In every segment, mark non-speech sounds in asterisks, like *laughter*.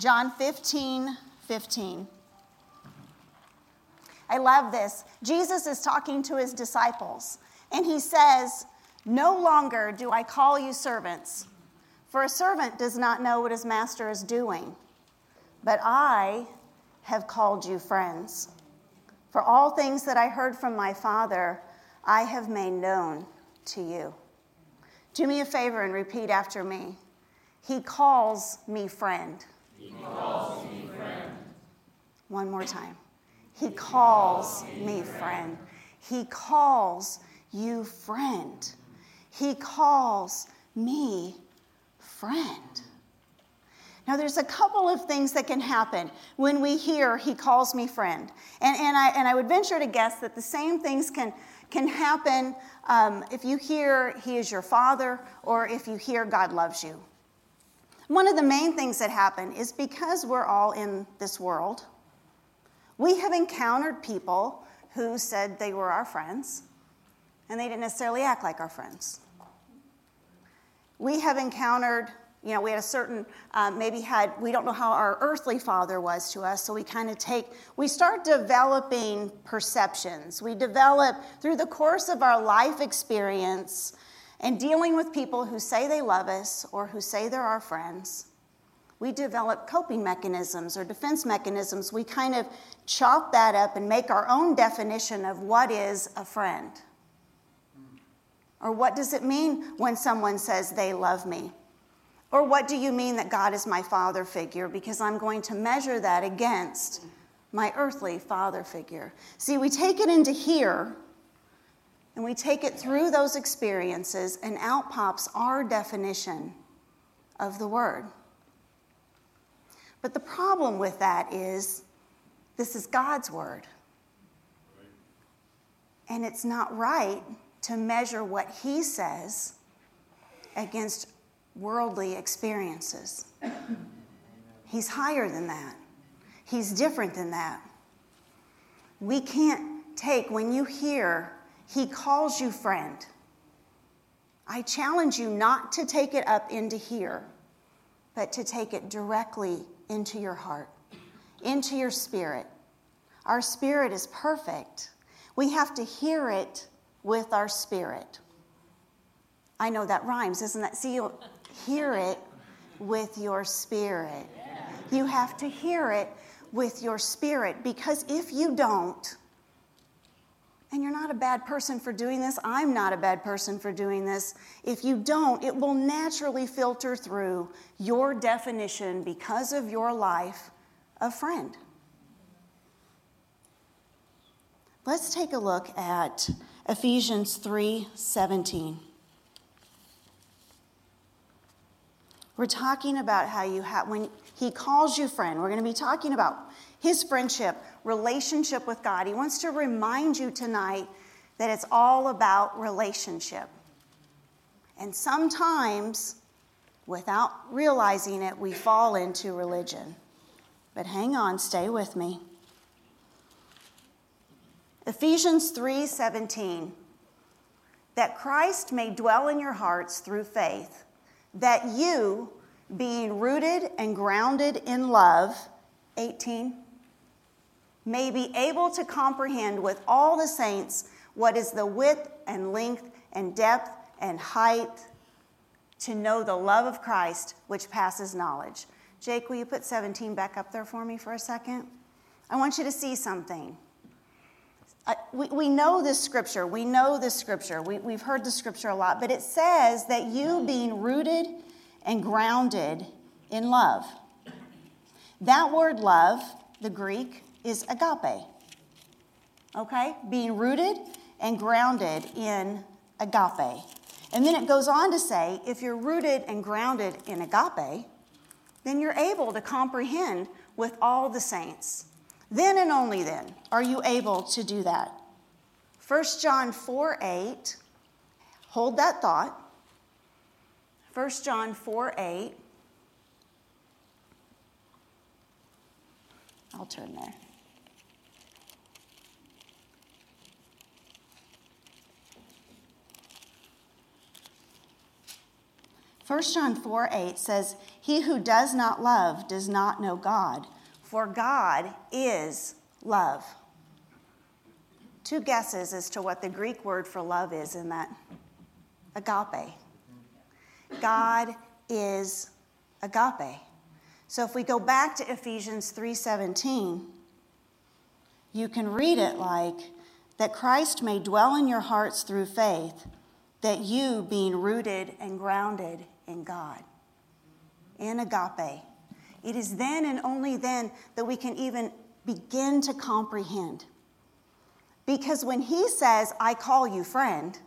John 15, 15. I love this. Jesus is talking to his disciples, and he says, No longer do I call you servants, for a servant does not know what his master is doing, but I have called you friends. For all things that I heard from my Father, I have made known to you. Do me a favor and repeat after me. He calls me friend. Friend. One more time. He calls me friend. He calls you friend. He calls me friend. Now, there's a couple of things that can happen when we hear he calls me friend. And, and, I, and I would venture to guess that the same things can, can happen um, if you hear he is your father or if you hear God loves you. One of the main things that happen is because we're all in this world, we have encountered people who said they were our friends, and they didn't necessarily act like our friends. We have encountered you know, we had a certain, uh, maybe had, we don't know how our earthly father was to us, so we kind of take, we start developing perceptions. We develop, through the course of our life experience and dealing with people who say they love us or who say they're our friends, we develop coping mechanisms or defense mechanisms. We kind of chalk that up and make our own definition of what is a friend. Or what does it mean when someone says they love me? Or what do you mean that God is my father figure? Because I'm going to measure that against my earthly father figure. See, we take it into here and we take it through those experiences, and out pops our definition of the word. But the problem with that is this is God's word. And it's not right to measure what he says against worldly experiences. He's higher than that, He's different than that. We can't take, when you hear, He calls you friend. I challenge you not to take it up into here, but to take it directly into your heart, into your spirit. Our spirit is perfect. We have to hear it with our spirit. I know that rhymes, isn't that? See, hear it with your spirit. You have to hear it with your spirit because if you don't, and you're not a bad person for doing this, I'm not a bad person for doing this. If you don't, it will naturally filter through your definition because of your life of friend. Let's take a look at Ephesians 3 17. We're talking about how you have, when he calls you friend, we're going to be talking about his friendship, relationship with God. He wants to remind you tonight that it's all about relationship. And sometimes, without realizing it, we fall into religion. But hang on, stay with me. Ephesians 3:17 that Christ may dwell in your hearts through faith that you, being rooted and grounded in love, 18, may be able to comprehend with all the saints what is the width and length and depth and height, to know the love of Christ which passes knowledge. Jake, will you put 17 back up there for me for a second? I want you to see something we, we know this scripture. We know this scripture. We, we've heard the scripture a lot, but it says that you being rooted and grounded in love. That word love, the Greek, is agape. Okay? Being rooted and grounded in agape. And then it goes on to say if you're rooted and grounded in agape, then you're able to comprehend with all the saints then and only then are you able to do that. 1 John 4 8, hold that thought. 1 John 4 8. I'll turn there. First John 4 8 says, He who does not love does not know God, for God is love. Two guesses as to what the Greek word for love is in that agape. God is agape. So if we go back to Ephesians 3:17, you can read it like that Christ may dwell in your hearts through faith, that you being rooted and grounded in God. In agape. It is then and only then that we can even begin to comprehend. Because when he says, I call you friend,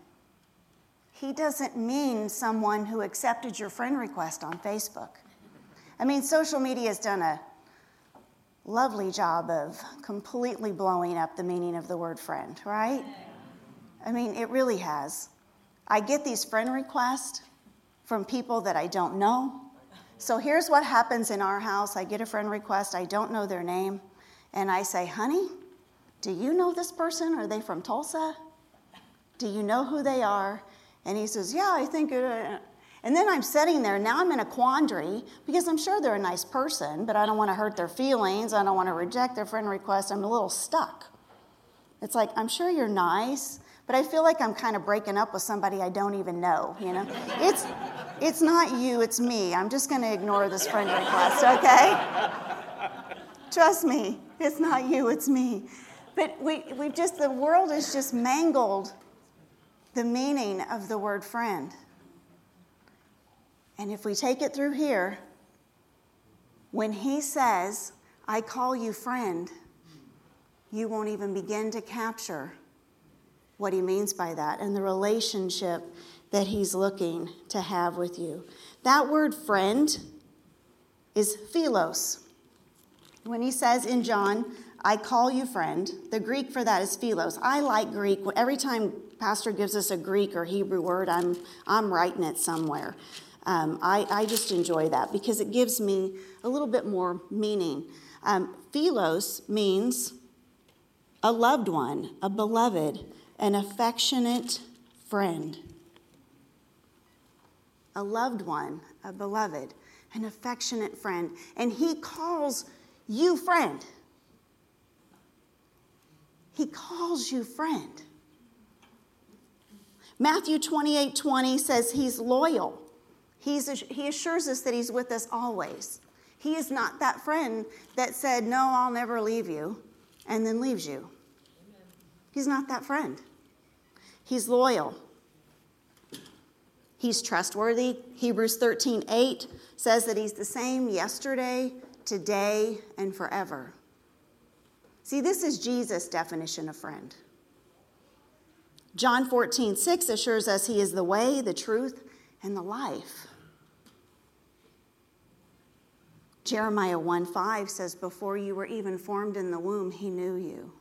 he doesn't mean someone who accepted your friend request on Facebook. I mean, social media has done a lovely job of completely blowing up the meaning of the word friend, right? I mean, it really has. I get these friend requests from people that I don't know. So here's what happens in our house I get a friend request, I don't know their name, and I say, honey, do you know this person? Are they from Tulsa? Do you know who they are? And he says, Yeah, I think. Uh, and then I'm sitting there. Now I'm in a quandary because I'm sure they're a nice person, but I don't want to hurt their feelings. I don't want to reject their friend request. I'm a little stuck. It's like, I'm sure you're nice, but I feel like I'm kind of breaking up with somebody I don't even know, you know? It's, it's not you, it's me. I'm just going to ignore this friend request, okay? Trust me, it's not you, it's me. But we, we've just, the world has just mangled the meaning of the word friend. And if we take it through here, when he says, I call you friend, you won't even begin to capture what he means by that and the relationship that he's looking to have with you. That word friend is philos. When he says in John, I call you friend. The Greek for that is philos. I like Greek. Every time pastor gives us a Greek or Hebrew word, I'm, I'm writing it somewhere. Um, I, I just enjoy that because it gives me a little bit more meaning. Um, philos means a loved one, a beloved, an affectionate friend. A loved one, a beloved, an affectionate friend. And he calls you friend. He calls you friend. Matthew 28 20 says he's loyal. He's, he assures us that he's with us always. He is not that friend that said, No, I'll never leave you, and then leaves you. He's not that friend. He's loyal. He's trustworthy. Hebrews 13 8 says that he's the same yesterday, today, and forever. See, this is Jesus' definition of friend. John 14, 6 assures us he is the way, the truth, and the life. Jeremiah 1 5 says, Before you were even formed in the womb, he knew you.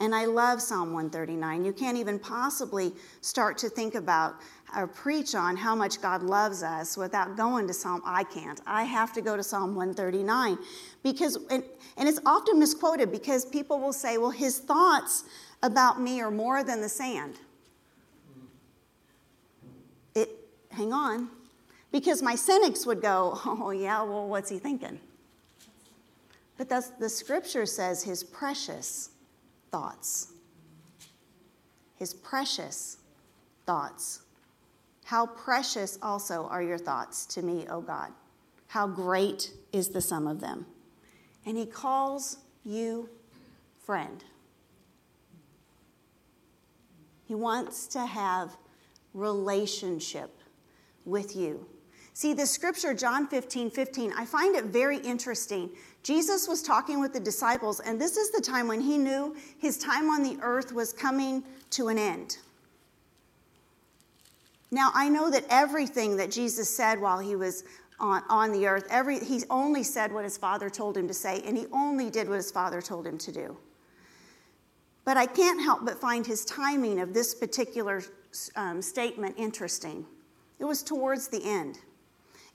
And I love Psalm 139. You can't even possibly start to think about or preach on how much God loves us without going to Psalm. I can't. I have to go to Psalm 139 because, and, and it's often misquoted because people will say, well, his thoughts about me are more than the sand. It, hang on, because my cynics would go, oh, yeah, well, what's he thinking? But that's, the scripture says his precious thoughts. His precious thoughts. How precious also are your thoughts to me, O God. How great is the sum of them. And he calls you friend. He wants to have relationship with you. See, the scripture, John 15 15, I find it very interesting. Jesus was talking with the disciples, and this is the time when he knew his time on the earth was coming to an end. Now, I know that everything that Jesus said while he was on, on the earth, every, he only said what his father told him to say, and he only did what his father told him to do. But I can't help but find his timing of this particular um, statement interesting. It was towards the end.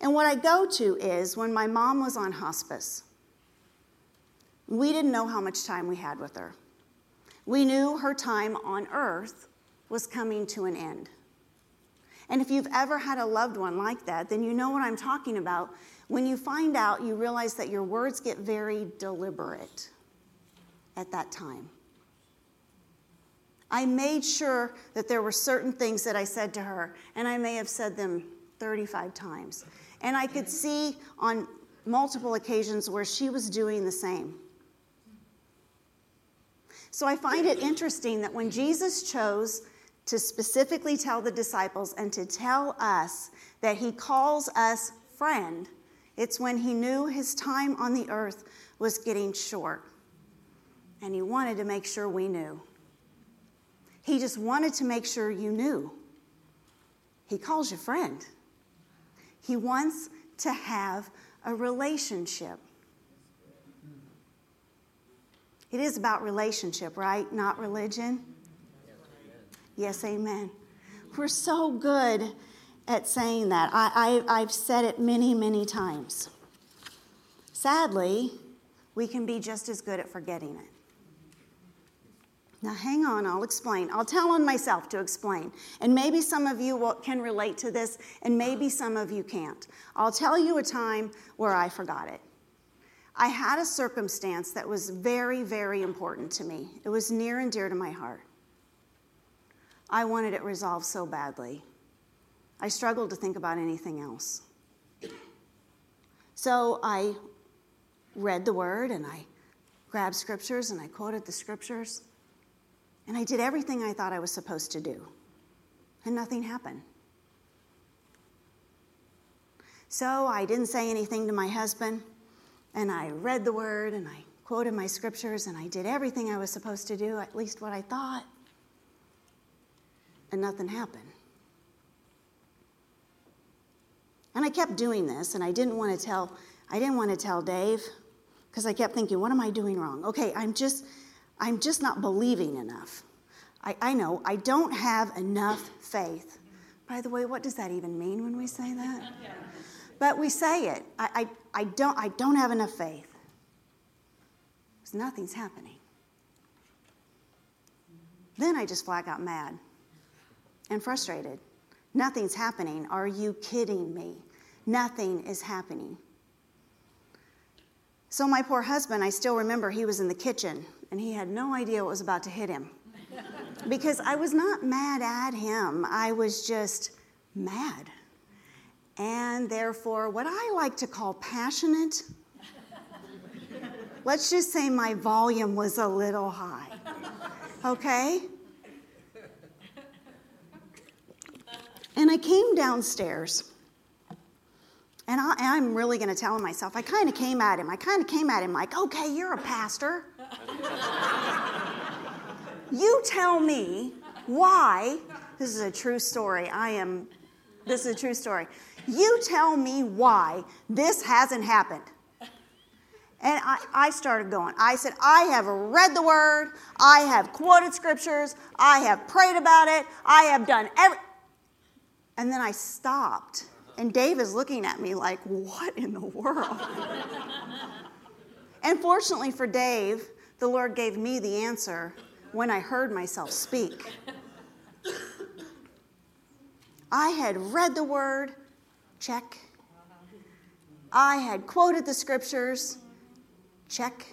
And what I go to is when my mom was on hospice, we didn't know how much time we had with her. We knew her time on earth was coming to an end. And if you've ever had a loved one like that, then you know what I'm talking about. When you find out, you realize that your words get very deliberate at that time. I made sure that there were certain things that I said to her, and I may have said them 35 times. And I could see on multiple occasions where she was doing the same. So I find it interesting that when Jesus chose to specifically tell the disciples and to tell us that he calls us friend, it's when he knew his time on the earth was getting short. And he wanted to make sure we knew. He just wanted to make sure you knew. He calls you friend. He wants to have a relationship. It is about relationship, right? Not religion. Yes, amen. We're so good at saying that. I, I, I've said it many, many times. Sadly, we can be just as good at forgetting it. Now, hang on, I'll explain. I'll tell on myself to explain. And maybe some of you will, can relate to this, and maybe some of you can't. I'll tell you a time where I forgot it. I had a circumstance that was very, very important to me. It was near and dear to my heart. I wanted it resolved so badly. I struggled to think about anything else. So I read the word and I grabbed scriptures and I quoted the scriptures. And I did everything I thought I was supposed to do. And nothing happened. So I didn't say anything to my husband. And I read the word and I quoted my scriptures and I did everything I was supposed to do, at least what I thought. And nothing happened. And I kept doing this, and I didn't want to tell, I didn't want to tell Dave, because I kept thinking, what am I doing wrong? Okay, I'm just, I'm just not believing enough. I, I know I don't have enough faith. By the way, what does that even mean when we say that? *laughs* But we say it. I, I, I, don't, I don't have enough faith. Because nothing's happening. Then I just flat got mad and frustrated. Nothing's happening. Are you kidding me? Nothing is happening. So, my poor husband, I still remember he was in the kitchen and he had no idea what was about to hit him. because I was not mad at him, I was just mad. And therefore, what I like to call passionate, *laughs* let's just say my volume was a little high. Okay? And I came downstairs. And I, am really going to tell myself, I kind of came at him. I kind of came at him like, okay, you're a pastor. you tell me why, this is a true story. I am, this is a true story. You tell me why this hasn't happened. And I, I, started going. I said, I have read the word, I have quoted scriptures, I have prayed about it, I have done every. And then I stopped. And Dave is looking at me like, what in the world? *laughs* and fortunately for Dave, the Lord gave me the answer when I heard myself speak. I had read the word, check. I had quoted the scriptures, check.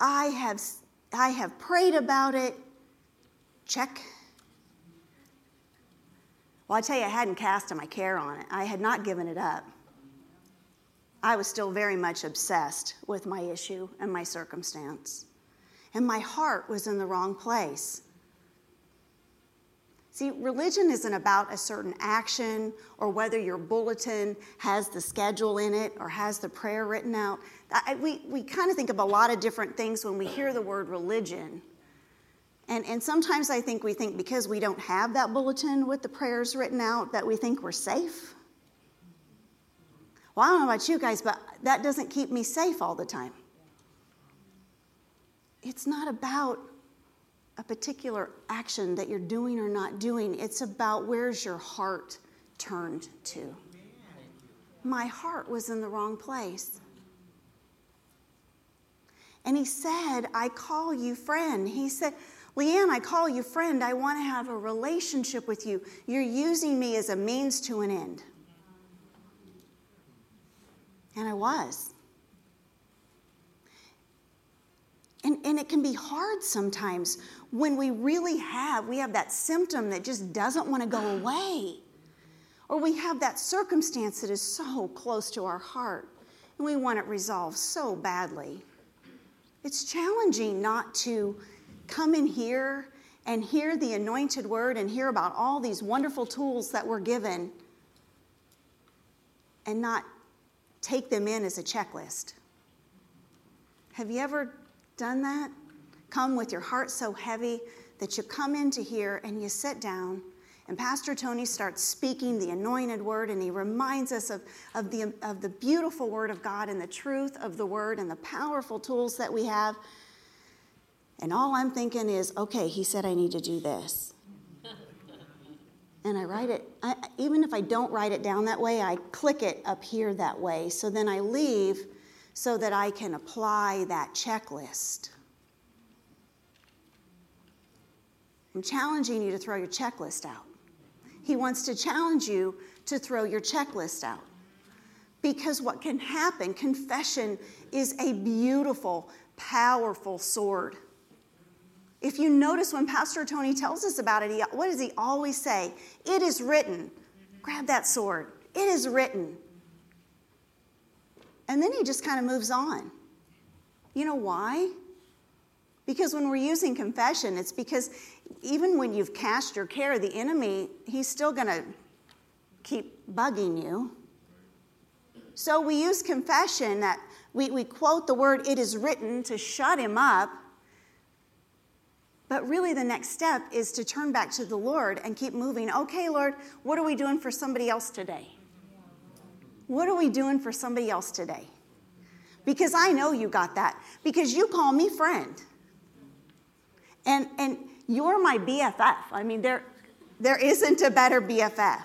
I have, I have prayed about it, check. Well, I tell you, I hadn't cast my care on it. I had not given it up. I was still very much obsessed with my issue and my circumstance. And my heart was in the wrong place. See, religion isn't about a certain action or whether your bulletin has the schedule in it or has the prayer written out. I, we we kind of think of a lot of different things when we hear the word religion. And, and sometimes I think we think because we don't have that bulletin with the prayers written out that we think we're safe. Well, I don't know about you guys, but that doesn't keep me safe all the time. It's not about a particular action that you're doing or not doing, it's about where's your heart turned to. My heart was in the wrong place. And he said, I call you friend. He said, Leanne, I call you friend. I want to have a relationship with you. You're using me as a means to an end. And I was. And, and it can be hard sometimes when we really have, we have that symptom that just doesn't want to go away. Or we have that circumstance that is so close to our heart and we want it resolved so badly. It's challenging not to come in here and hear the anointed word and hear about all these wonderful tools that we're given and not take them in as a checklist. Have you ever done that? Come with your heart so heavy that you come into here and you sit down, and Pastor Tony starts speaking the anointed word, and he reminds us of, of, the, of the beautiful word of God and the truth of the word and the powerful tools that we have. And all I'm thinking is, okay, he said I need to do this. and I write it, I, even if I don't write it down that way, I click it up here that way. So then I leave so that I can apply that checklist. I'm challenging you to throw your checklist out. He wants to challenge you to throw your checklist out. Because what can happen, confession is a beautiful, powerful sword. If you notice when Pastor Tony tells us about it, he, what does he always say? It is written. Grab that sword. It is written. And then he just kind of moves on. You know why? Because when we're using confession, it's because even when you've cast your care, the enemy, he's still going to keep bugging you. So we use confession that we, we quote the word, it is written, to shut him up. But really, the next step is to turn back to the Lord and keep moving. Okay, Lord, what are we doing for somebody else today? What are we doing for somebody else today? Because I know you got that. Because you call me friend. And, and you're my BFF. I mean, there, there isn't a better BFF.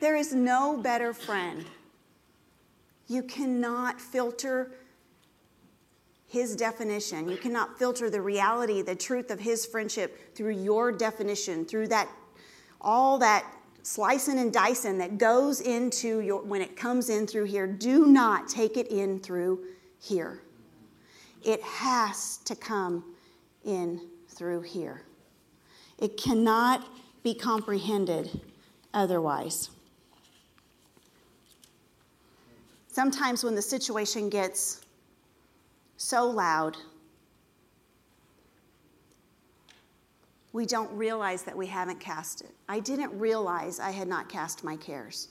There is no better friend. You cannot filter his definition. You cannot filter the reality, the truth of his friendship through your definition, through that all that slicing and dicing that goes into your when it comes in through here. Do not take it in through here. It has to come in through here. It cannot be comprehended otherwise. Sometimes when the situation gets so loud, we don't realize that we haven't cast it. I didn't realize I had not cast my cares.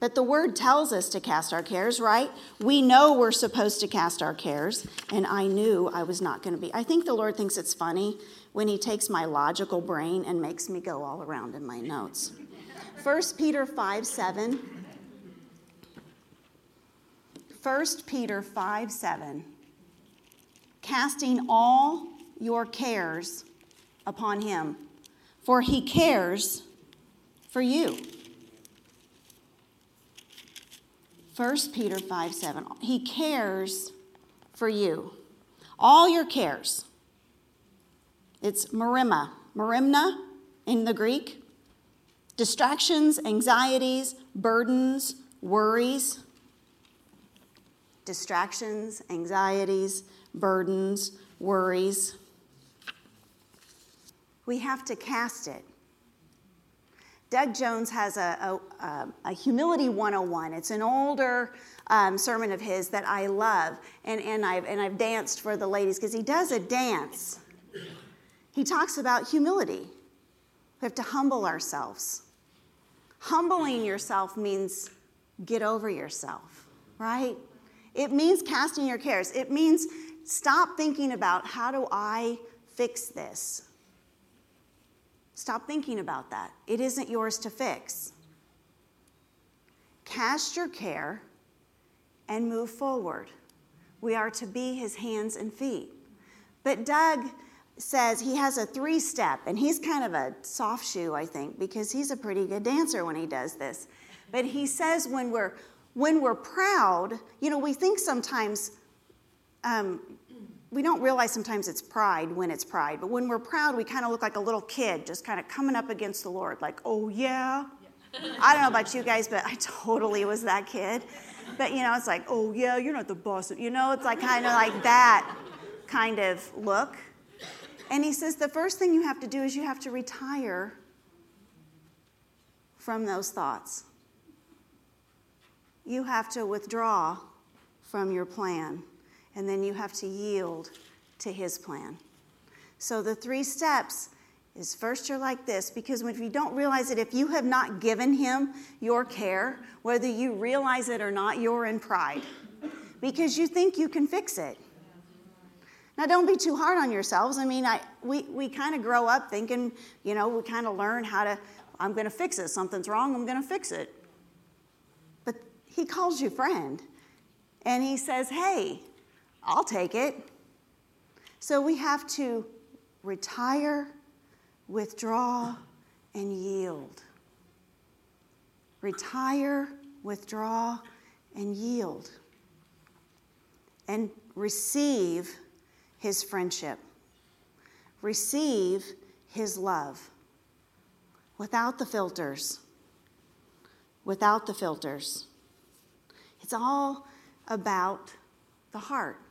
But the word tells us to cast our cares, right? We know we're supposed to cast our cares, and I knew I was not going to be. I think the Lord thinks it's funny when He takes my logical brain and makes me go all around in my notes. 1 Peter 5 7. 1 Peter 5 7. Casting all your cares upon Him, for He cares for you. 1 Peter 5 7. He cares for you. All your cares. It's marima. Merimna in the Greek. Distractions, anxieties, burdens, worries. Distractions, anxieties, burdens, worries. We have to cast it. Doug Jones has a, a, a, Humility 101. It's an older um, sermon of his that I love, and, and, I've, and I've danced for the ladies because he does a dance. He talks about humility. We have to humble ourselves. Humbling yourself means get over yourself, right? It means casting your cares. It means stop thinking about how do I fix this? Stop thinking about that. It isn't yours to fix. Cast your care and move forward. We are to be his hands and feet. But Doug says he has a three step, and he's kind of a soft shoe, I think, because he's a pretty good dancer when he does this. But he says when we're when we're proud, you know, we think sometimes um, we don't realize sometimes it's pride when it's pride, but when we're proud, we kind of look like a little kid just kind of coming up against the Lord, like, oh yeah. I don't know about you guys, but I totally was that kid. But you know, it's like, oh yeah, you're not the boss. You know, it's like kind of like that kind of look. And he says the first thing you have to do is you have to retire from those thoughts. You have to withdraw from your plan, and then you have to yield to his plan. So the three steps is first you're like this because if you don't realize it, if you have not given him your care, whether you realize it or not, you're in pride because you think you can fix it. Now, don't be too hard on yourselves. I mean, I, we, we kind of grow up thinking, you know, we kind of learn how to, I'm going to fix it. Something's wrong, I'm going to fix it. But he calls you friend and he says, hey, I'll take it. So we have to retire, withdraw, and yield. Retire, withdraw, and yield. And receive his friendship. Receive his love without the filters. Without the filters. It's all about the heart.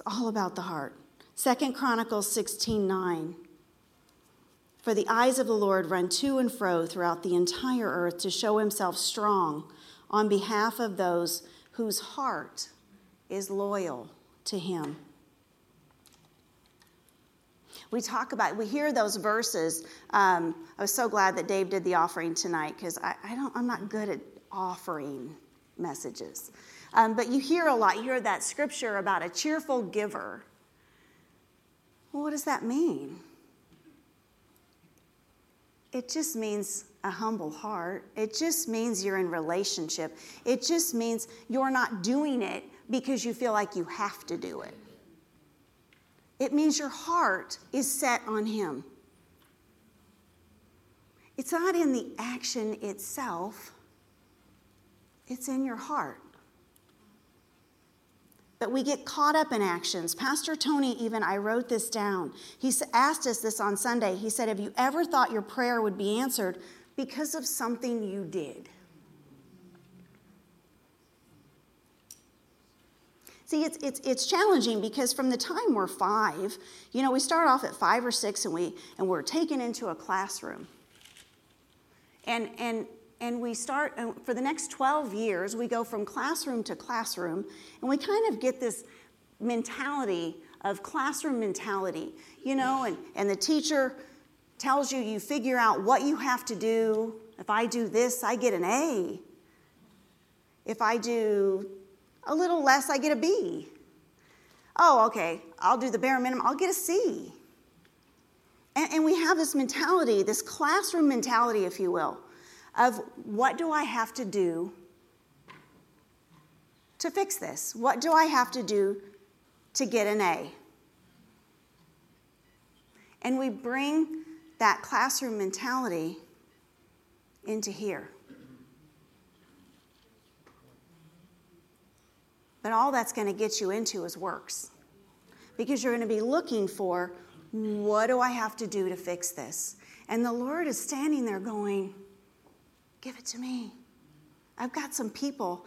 It's all about the heart. Second Chronicles 16 9. For the eyes of the Lord run to and fro throughout the entire earth to show himself strong on behalf of those whose heart is loyal to Him. We talk about, we hear those verses. Um, I was so glad that Dave did the offering tonight because I, I, don't, I'm not good at offering messages. Um, but you hear a lot, you hear that scripture about a cheerful giver. Well, what does that mean? It just means a humble heart. It just means you're in relationship. It just means you're not doing it because you feel like you have to do it. It means your heart is set on Him. It's not in the action itself, it's in your heart. But we get caught up in actions. Pastor Tony, even, I wrote this down. He asked us this on Sunday. He said, Have you ever thought your prayer would be answered because of something you did? See, it's, it's, it's challenging because from the time we're five, you know, we start off at five or six and, we, and we're taken into a classroom. And, and, and we start, uh, for the next 12 years, we go from classroom to classroom, and we kind of get this mentality of classroom mentality, you know, and, and the teacher tells you, you figure out what you have to do. If I do this, I get an A. If I do a little less, I get a B. Oh, okay, I'll do the bare minimum, I'll get a C. And, and we have this mentality, this classroom mentality, if you will, of what do I have to do to fix this? What do I have to do to get an A? And we bring that classroom mentality into here. But all that's going to get you into is works. Because you're going to be looking for what do I have to do to fix this? And the Lord is standing there going, Give it to me. I've got some people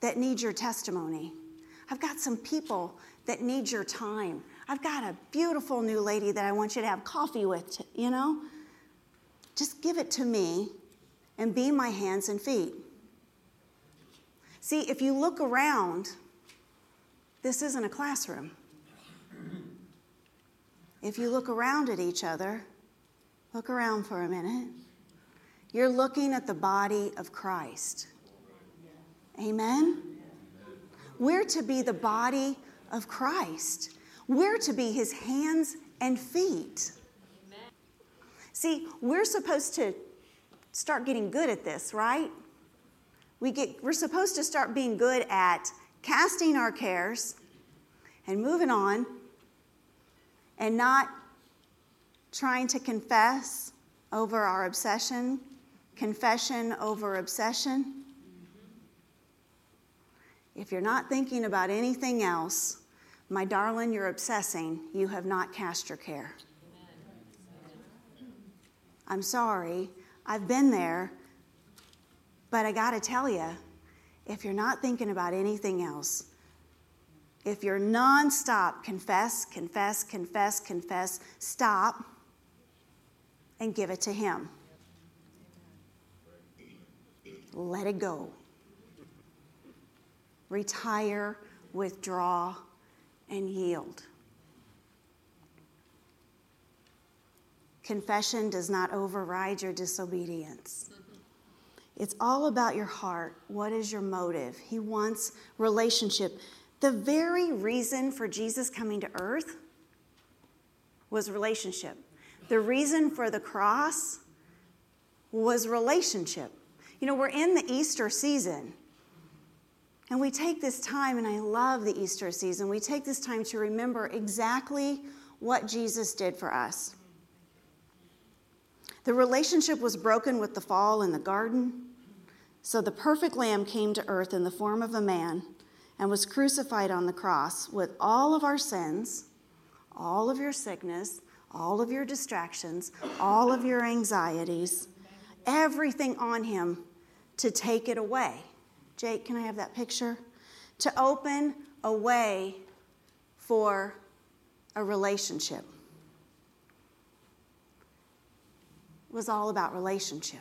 that need your testimony. I've got some people that need your time. I've got a beautiful new lady that I want you to have coffee with, you know? Just give it to me and be my hands and feet. See, if you look around, this isn't a classroom. If you look around at each other, look around for a minute. You're looking at the body of Christ. Amen? We're to be the body of Christ. We're to be his hands and feet. See, we're supposed to start getting good at this, right? We get, we're supposed to start being good at casting our cares and moving on and not trying to confess over our obsession, confession over obsession. Mm-hmm. If you're not thinking about anything else, My darling, you're obsessing. You have not cast your care. I'm sorry. I've been there. But I got to tell you, if you're not thinking about anything else, if you're nonstop confess, confess, confess, confess, stop and give it to Him. Let it go. Retire, withdraw, and yield. Confession does not override your disobedience. It's all about your heart. What is your motive? He wants relationship. The very reason for Jesus coming to earth was relationship. The reason for the cross was relationship. You know, we're in the Easter season. And we take this time, and I love the Easter season, we take this time to remember exactly what Jesus did for us. The relationship was broken with the fall in the garden. So the perfect lamb came to earth in the form of a man and was crucified on the cross with all of our sins, all of your sickness, all of your distractions, all of your anxieties, everything on him to take it away. Jake, can I have that picture? To open a way for a relationship. It was all about relationship.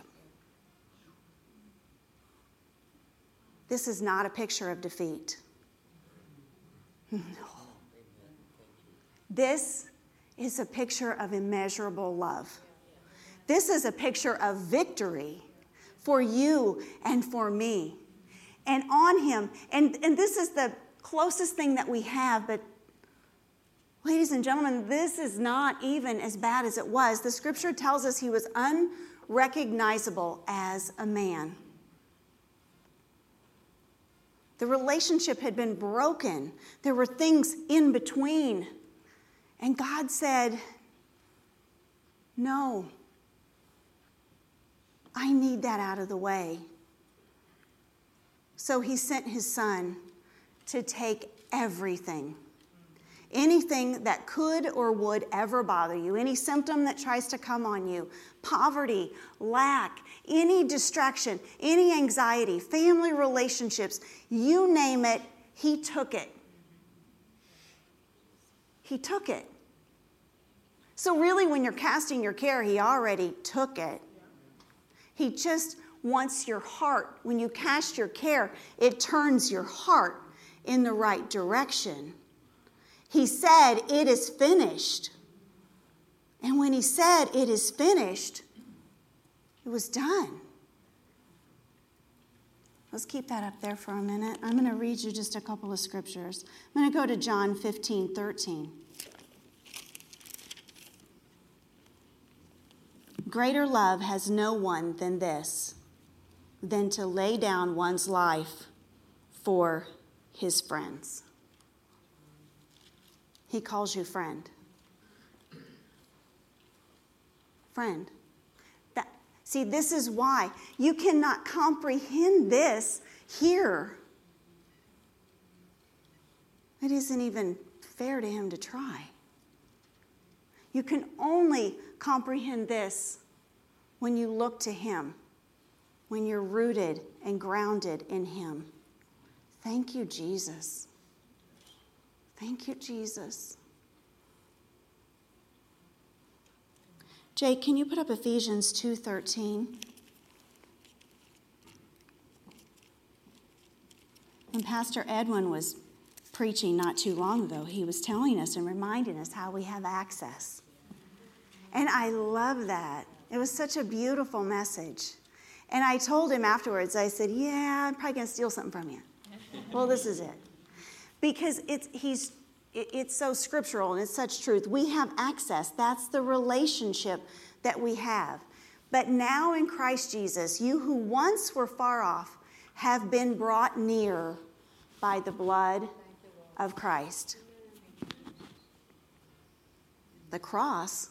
This is not a picture of defeat. *laughs* No. This is a picture of immeasurable love. This is a picture of victory for you and for me. And on him, and, and this is the closest thing that we have, but ladies and gentlemen, this is not even as bad as it was. The scripture tells us he was unrecognizable as a man. The relationship had been broken. There were things in between. And God said, No, I need that out of the way. So he sent his son to take everything anything that could or would ever bother you, any symptom that tries to come on you, poverty, lack, any distraction, any anxiety, family relationships, you name it, he took it. He took it. So, really, when you're casting your care, he already took it. He just wants your heart. When you cast your care, it turns your heart in the right direction. He said, It is finished. And when he said, It is finished, it was done. Let's keep that up there for a minute. I'm going to read you just a couple of scriptures. I'm going to go to John 15 13. Greater love has no one than this, than to lay down one's life for his friends. He calls you friend. Friend. That, see, this is why you cannot comprehend this here. It isn't even fair to him to try. You can only comprehend this when you look to him, when you're rooted and grounded in him. Thank you, Jesus. Thank you, Jesus. Jake, can you put up Ephesians 2:13? When Pastor Edwin was preaching not too long ago, he was telling us and reminding us how we have access. And I love that. It was such a beautiful message. And I told him afterwards, I said, Yeah, I'm probably going to steal something from you. *laughs* well, this is it because it's, he's, it's so scriptural and it's such truth. We have access. That's the relationship that we have. But now in Christ Jesus, you who once were far off have been brought near by the blood of Christ. The cross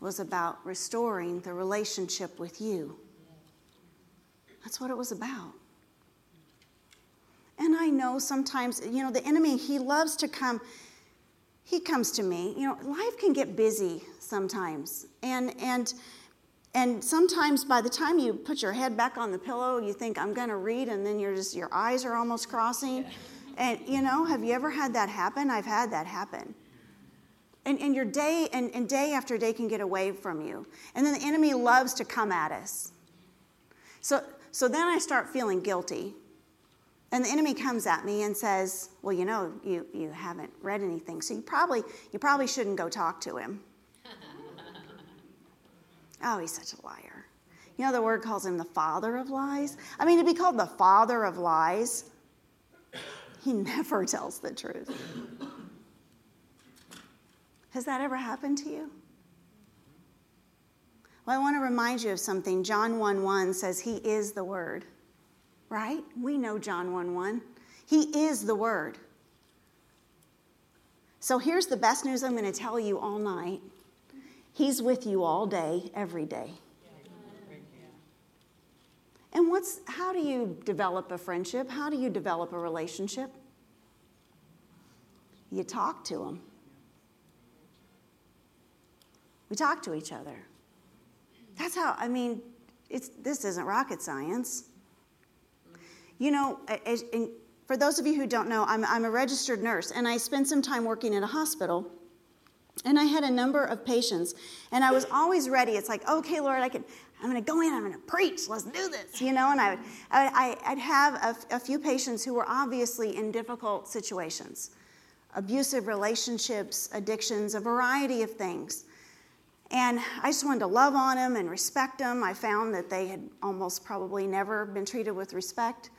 was about restoring the relationship with you. That's what it was about. And I know sometimes, you know, the enemy, he loves to come he comes to me. You know, life can get busy sometimes. And, and, and sometimes by the time you put your head back on the pillow, you think, I'm going to read, and then you're just, your eyes are almost crossing. And, you know, have you ever had that happen? I've had that happen. And, and your day and, and day after day can get away from you. And then the enemy loves to come at us. So, so then I start feeling guilty and the enemy comes at me and says, Well, you know, you, you haven't read anything, so you probably, you probably shouldn't go talk to him. *laughs* oh, he's such a liar. You know, the word calls him the father of lies. I mean, to be called the father of lies, he *laughs* never tells the truth. Has that ever happened to you? Well, I want to remind you of something. John 1 1 says, He is the Word right? We know John 1 1. He is the Word. So here's the best news I'm going to tell you all night He's with you all day, every day. And what's how do you develop a friendship? How do you develop a relationship? You talk to him. We talk to each other. That's how I mean, it's this isn't rocket science. You know, for those of you who don't know, I'm, I'm a registered nurse and I spent some time working in a hospital. And I had a number of patients, and I was always ready. It's like, okay, Lord, I can, I'm going to go in, I'm going to preach, let's do this, you know. And I would, I, I'd have a, a few patients who were obviously in difficult situations, abusive relationships, addictions, a variety of things. And I just wanted to love on them and respect them. I found that they had almost probably never been treated with respect.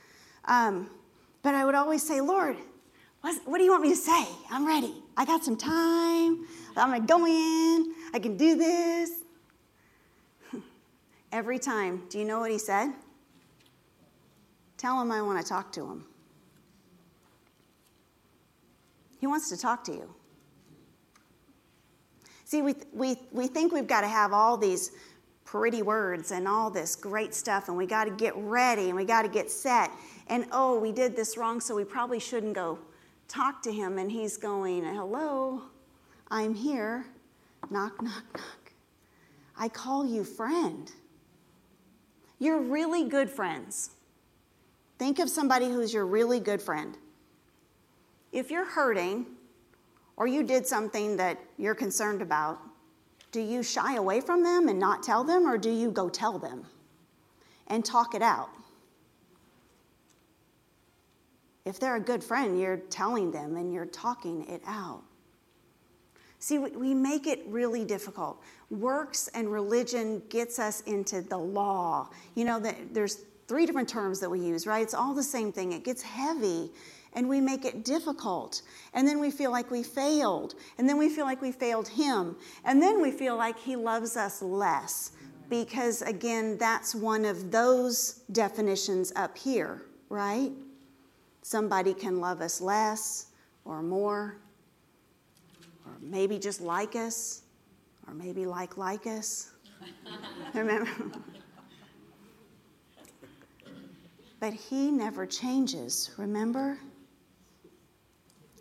Um, but I would always say, Lord, what do you want me to say? I'm ready. I got some time. I'm going to go in. I can do this. *laughs* Every time. Do you know what he said? Tell him I want to talk to him. He wants to talk to you. See, we, we, we think we've got to have all these pretty words and all this great stuff, and we got to get ready and we got to get set and oh, we did this wrong, so we probably shouldn't go talk to him. And he's going, Hello, I'm here. Knock, knock, knock. I call you friend. You're really good friends. Think of somebody who's your really good friend. If you're hurting or you did something that you're concerned about, do you shy away from them and not tell them, or do you go tell them and talk it out? If they're a good friend, you're telling them and you're talking it out. See, we make it really difficult. Works and religion gets us into the law. You know, there's three different terms that we use, right? It's all the same thing. It gets heavy and we make it difficult. And then we feel like we failed. And then we feel like we failed him. And then we feel like he loves us less because, again, that's one of those definitions up here, right? Somebody can love us less or more, or maybe just like us, or maybe like like us. *laughs* Remember? but he never changes, remember?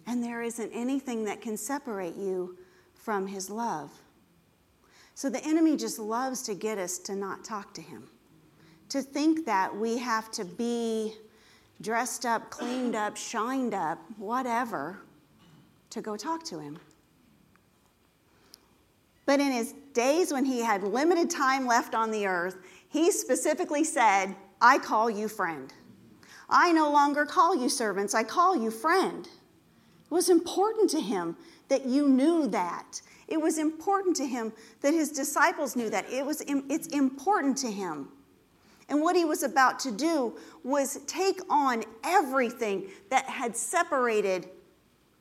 And there isn't anything that can separate you from his love. So the enemy just loves to get us to not talk to him, to think that we have to be dressed up, cleaned up, shined up, whatever, to go talk to him. But in his days when he had limited time left on the earth, he specifically said, I call you friend. I no longer call you servants, I call you friend. It was important to him that you knew that. It was important to him that his disciples knew that. It was, it's important to him. And what he was about to do was take on everything that had separated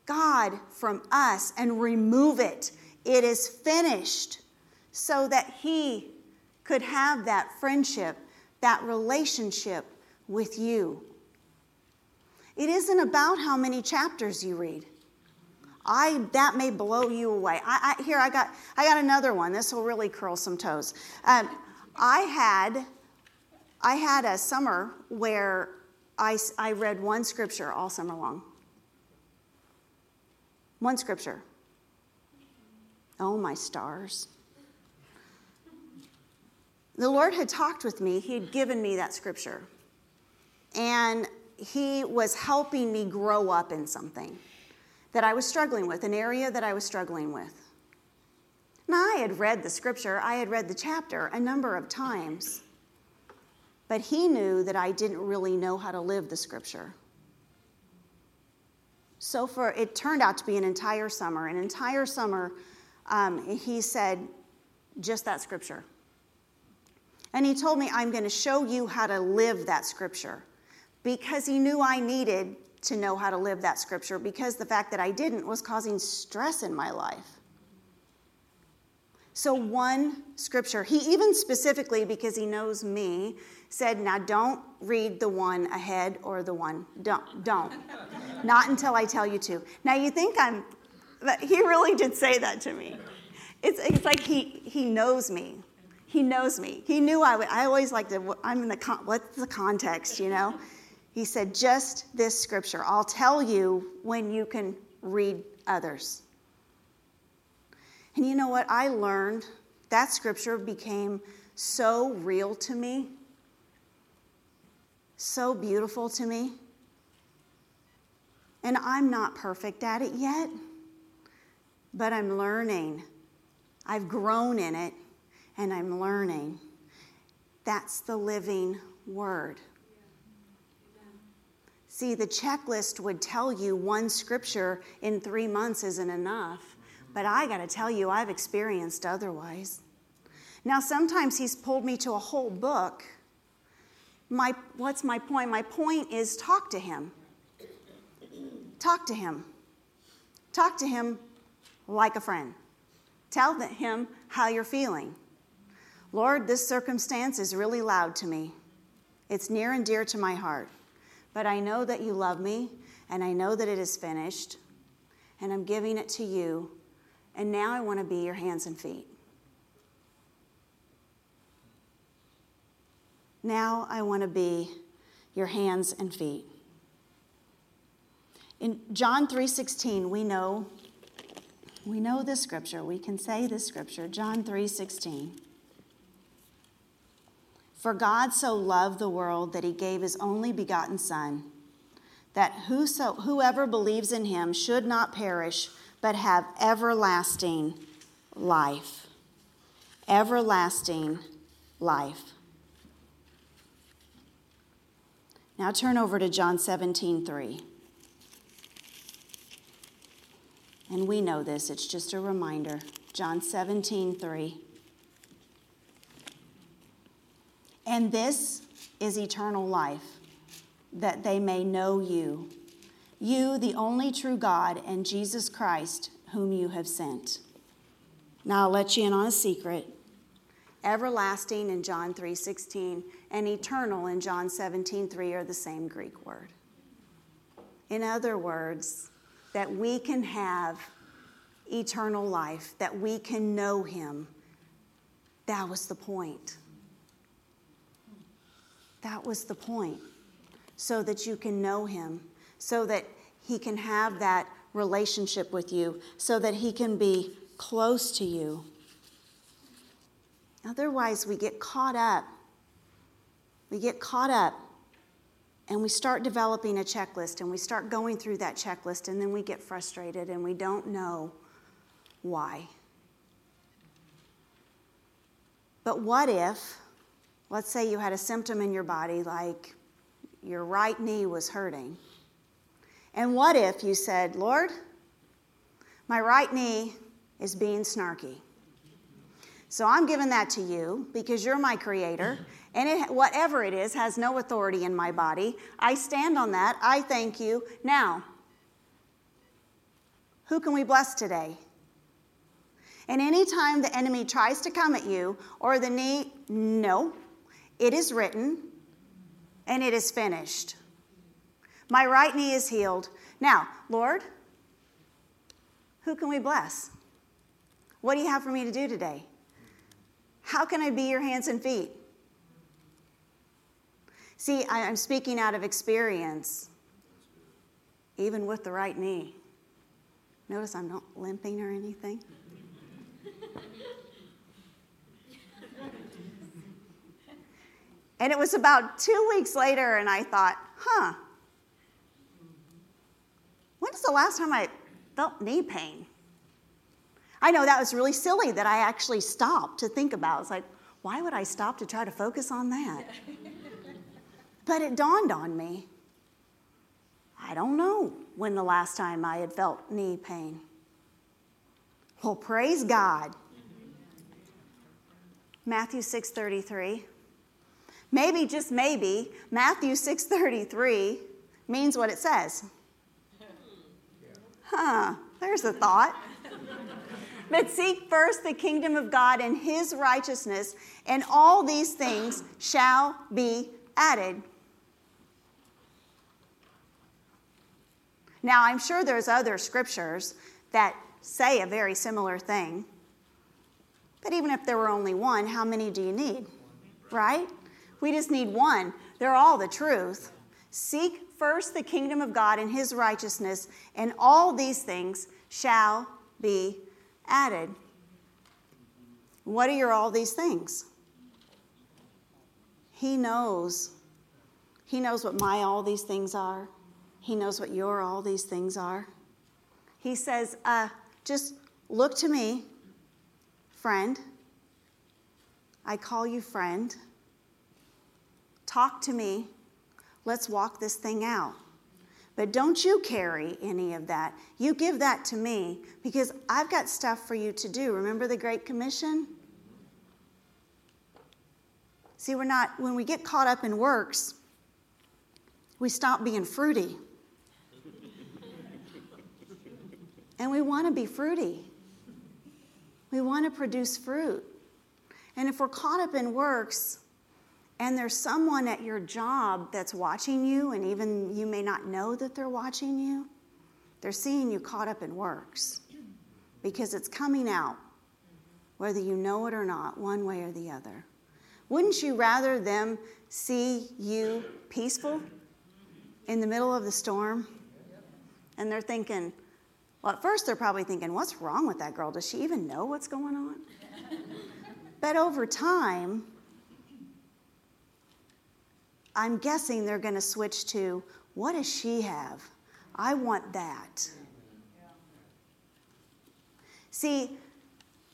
God from us and remove it. It is finished so that he could have that friendship, that relationship with you. It isn't about how many chapters you read. I that may blow you away. I, I here I got I got another one. This will really curl some toes. Um, I had I had a summer where I, I read one scripture all summer long. One scripture. Oh, my stars. The Lord had talked with me, He had given me that scripture. And He was helping me grow up in something that I was struggling with, an area that I was struggling with. Now, I had read the scripture, I had read the chapter a number of times, but He knew that I didn't really know how to live the scripture. So for it turned out to be an entire summer. An entire summer, um, he said just that scripture. And he told me, I'm going to show you how to live that scripture because he knew I needed to know how to live that scripture because the fact that I didn't was causing stress in my life. So, one scripture, he even specifically, because he knows me, said, Now don't read the one ahead or the one, don't, don't. *laughs* Not until I tell you to. Now you think I'm, he really did say that to me. It's, it's like he, he knows me. He knows me. He knew I would, I always like to, I'm in the, what's the context, you know? He said, just this scripture. I'll tell you when you can read others. And you know what? I learned that scripture became so real to me so beautiful to me. And I'm not perfect at it yet, but I'm learning. I've grown in it, and I'm learning. That's the living word. See, the checklist would tell you one scripture in three months isn't enough, but I got to tell you, I've experienced otherwise. Now, sometimes he's pulled me to a whole book my, what's my point? My point is talk to him. Talk to him. Talk to him like a friend. Tell him how you're feeling. Lord, this circumstance is really loud to me. It's near and dear to my heart. But I know that you love me, and I know that it is finished, and I'm giving it to you. And now I want to be your hands and feet. Now I want to be your hands and feet. In John 3:16, we know we know this scripture. We can say this scripture, John 3:16. For God so loved the world that he gave his only begotten son, that whoso, whoever believes in him should not perish, but have everlasting life. Everlasting life. Now turn over to John 17, 3. And we know this, it's just a reminder. John 17, 3. And this is eternal life, that they may know you, you, the only true God, and Jesus Christ, whom you have sent. Now I'll let you in on a secret everlasting in John 3:16 and eternal in John 17:3 are the same Greek word. In other words, that we can have eternal life, that we can know him. That was the point. That was the point. So that you can know him, so that he can have that relationship with you, so that he can be close to you. Otherwise, we get caught up. We get caught up and we start developing a checklist and we start going through that checklist and then we get frustrated and we don't know why. But what if, let's say you had a symptom in your body like your right knee was hurting. And what if you said, Lord, my right knee is being snarky. So I'm giving that to you because you're my creator. And it, whatever it is has no authority in my body. I stand on that. I thank you. Now, who can we bless today? And anytime the enemy tries to come at you or the knee, no, it is written and it is finished. My right knee is healed. Now, Lord, who can we bless? What do you have for me to do today? How can I be your hands and feet? See, I'm speaking out of experience, even with the right knee. Notice I'm not limping or anything. And it was about two weeks later, and I thought, huh, when's the last time I felt knee pain? I know that was really silly that I actually stopped to think about. It's like, why would I stop to try to focus on that? *laughs* but it dawned on me. I don't know when the last time I had felt knee pain. Well, praise God. Mm-hmm. Matthew 6:33. Maybe just maybe Matthew 6:33 means what it says. Huh, there's a thought. but seek first the kingdom of God and his righteousness, and all these things shall be added. Now, I'm sure there's other scriptures that say a very similar thing. But even if there were only one, how many do you need? Right? We just need one. They're all the truth. Seek first the kingdom of God and his righteousness, and all these things shall be added. What are your all these things? He knows. He knows what my all these things are. He knows what your all these things are. He says, uh, just look to me, friend. I call you friend. Talk to me. Let's walk this thing out. But don't you carry any of that. You give that to me because I've got stuff for you to do. Remember the Great Commission? See, we're not, when we get caught up in works, we stop being fruity. *laughs* and we want to be fruity. We want to produce fruit. And if we're caught up in works, and there's someone at your job that's watching you, and even you may not know that they're watching you, they're seeing you caught up in works because it's coming out, whether you know it or not, one way or the other. Wouldn't you rather them see you peaceful in the middle of the storm? And they're thinking, well, at first they're probably thinking, what's wrong with that girl? Does she even know what's going on? but over time, I'm guessing they're going to switch to what does she have? I want that. See,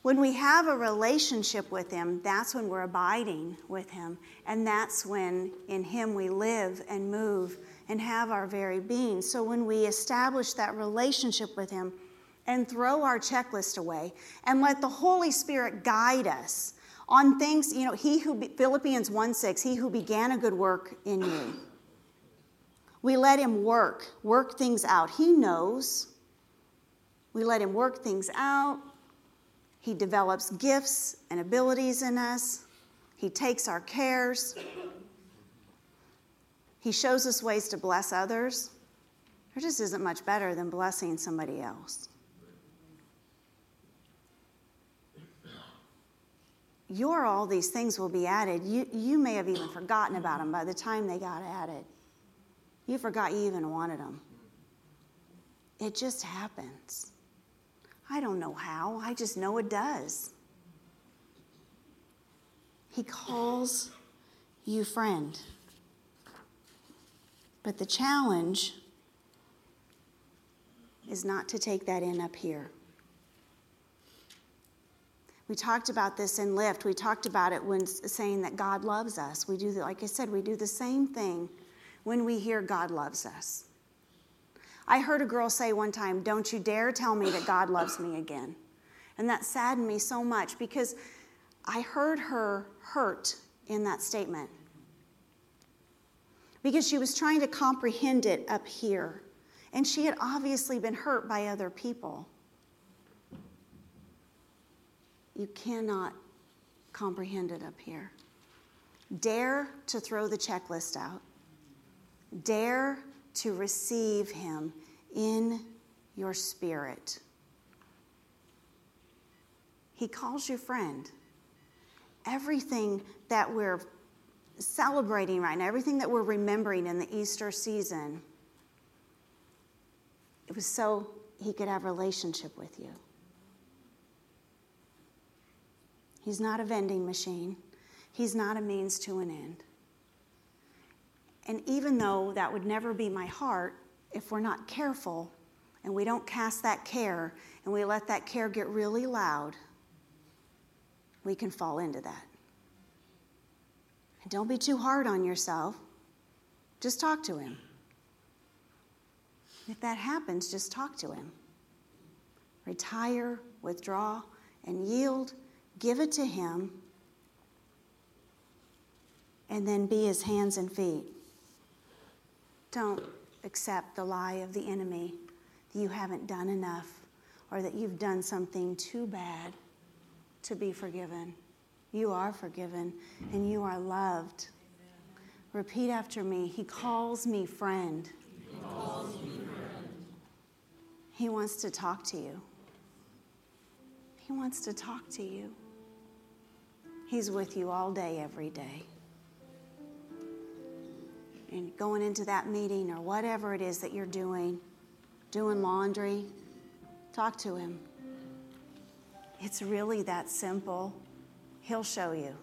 when we have a relationship with Him, that's when we're abiding with Him. And that's when in Him we live and move and have our very being. So when we establish that relationship with Him and throw our checklist away and let the Holy Spirit guide us on things, you know, he who, Philippians 1 6, he who began a good work in you. We let him work, work things out. He knows. We let him work things out. He develops gifts and abilities in us. He takes our cares. He shows us ways to bless others. There just isn't much better than blessing somebody else. Your all these things will be added. You, you may have even forgotten about them by the time they got added. You forgot you even wanted them. It just happens. I don't know how, I just know it does. He calls you friend. But the challenge is not to take that in up here. We talked about this in Lift. We talked about it when saying that God loves us. We do, the, like I said, we do the same thing when we hear God loves us. I heard a girl say one time, Don't you dare tell me that God loves me again. And that saddened me so much because I heard her hurt in that statement. Because she was trying to comprehend it up here. And she had obviously been hurt by other people. You cannot comprehend it up here. Dare to throw the checklist out. Dare to receive Him in your spirit. He calls you friend. Everything that we're celebrating right now, everything that we're remembering in the Easter season, it was so He could have relationship with you. He's not a vending machine. He's not a means to an end. And even though that would never be my heart, if we're not careful and we don't cast that care and we let that care get really loud, we can fall into that. And don't be too hard on yourself. Just talk to him. If that happens, just talk to him. Retire, withdraw, and yield. Give it to him. And then be his hands and feet. Don't accept the lie of the enemy that you haven't done enough or that you've done something too bad to be forgiven. You are forgiven and you are loved. Repeat after me. He calls me friend. He calls me friend. He wants to talk to you. He wants to talk to you. He's with you all day, every day. And going into that meeting or whatever it is that you're doing, doing laundry, talk to him. It's really that simple. He'll show you.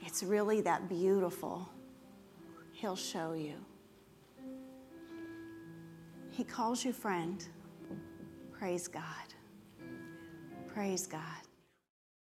It's really that beautiful. He'll show you. He calls you friend. Praise God. Praise God.